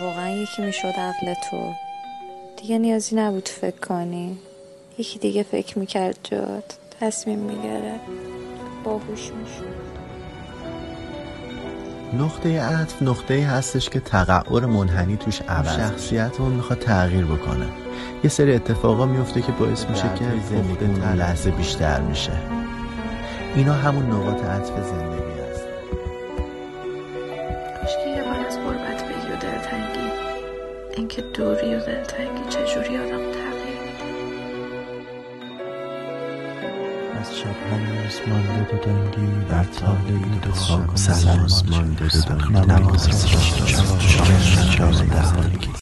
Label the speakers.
Speaker 1: واقعا یکی می‌شد عقل تو. دیگه نیازی نبود فکر کنی. یکی دیگه فکر می‌کرد جات. تصمیم میگرد باهوش می‌شد.
Speaker 2: نقطه عطف نقطه هستش که تقعر منحنی توش عوض شخصیتمون می‌خواد تغییر بکنه. یه سری اتفاقا میفته که باعث میشه که زندگی لحظه بیشتر میشه. اینا همون نقاط عطف زندگی
Speaker 3: یه بار از غربت بگی و دلتنگی. اینکه دوری و دلتنگی چجوری آدم تغییر میده؟
Speaker 4: از شب هنوز مانده دودنگی بر تاله دو خاک سلام مانده دودنگی نماز را